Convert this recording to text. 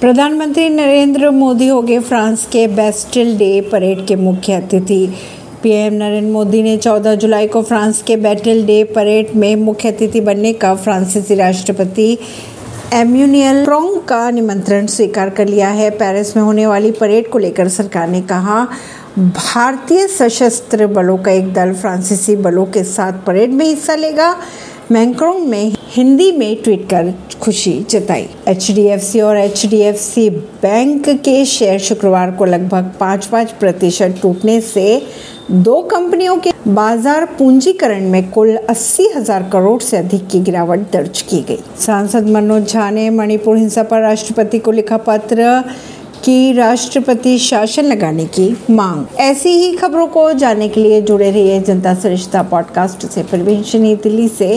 प्रधानमंत्री नरेंद्र मोदी हो गए फ्रांस के बेस्टिल डे परेड के मुख्य अतिथि। पीएम नरेंद्र मोदी ने 14 जुलाई को फ्रांस के बैटल डे परेड में मुख्य अतिथि बनने का फ्रांसीसी राष्ट्रपति एम्यूनियल प्रोंग का निमंत्रण स्वीकार कर लिया है। पेरिस में होने वाली परेड को लेकर सरकार ने कहा, भारतीय सशस्त्र बलों का एक दल फ्रांसीसी बलों के साथ परेड में हिस्सा लेगा। मैंक्रोंग में हिंदी में ट्वीट कर खुशी जताई। एचडीएफसी और एचडीएफसी बैंक के शेयर शुक्रवार को लगभग पाँच पाँच प्रतिशत टूटने से दो कंपनियों के बाज़ार पूंजीकरण में कुल अस्सी हज़ार करोड़ से अधिक की गिरावट दर्ज की गई। सांसद मनोज झा ने मणिपुर हिंसा पर राष्ट्रपति को लिखा पत्र की राष्ट्रपति शासन लगाने की मांग। ऐसी ही खबरों को जानने के लिए जुड़े रहिए जनता सरिश्ता पॉडकास्ट से। परवीन दिल्ली से।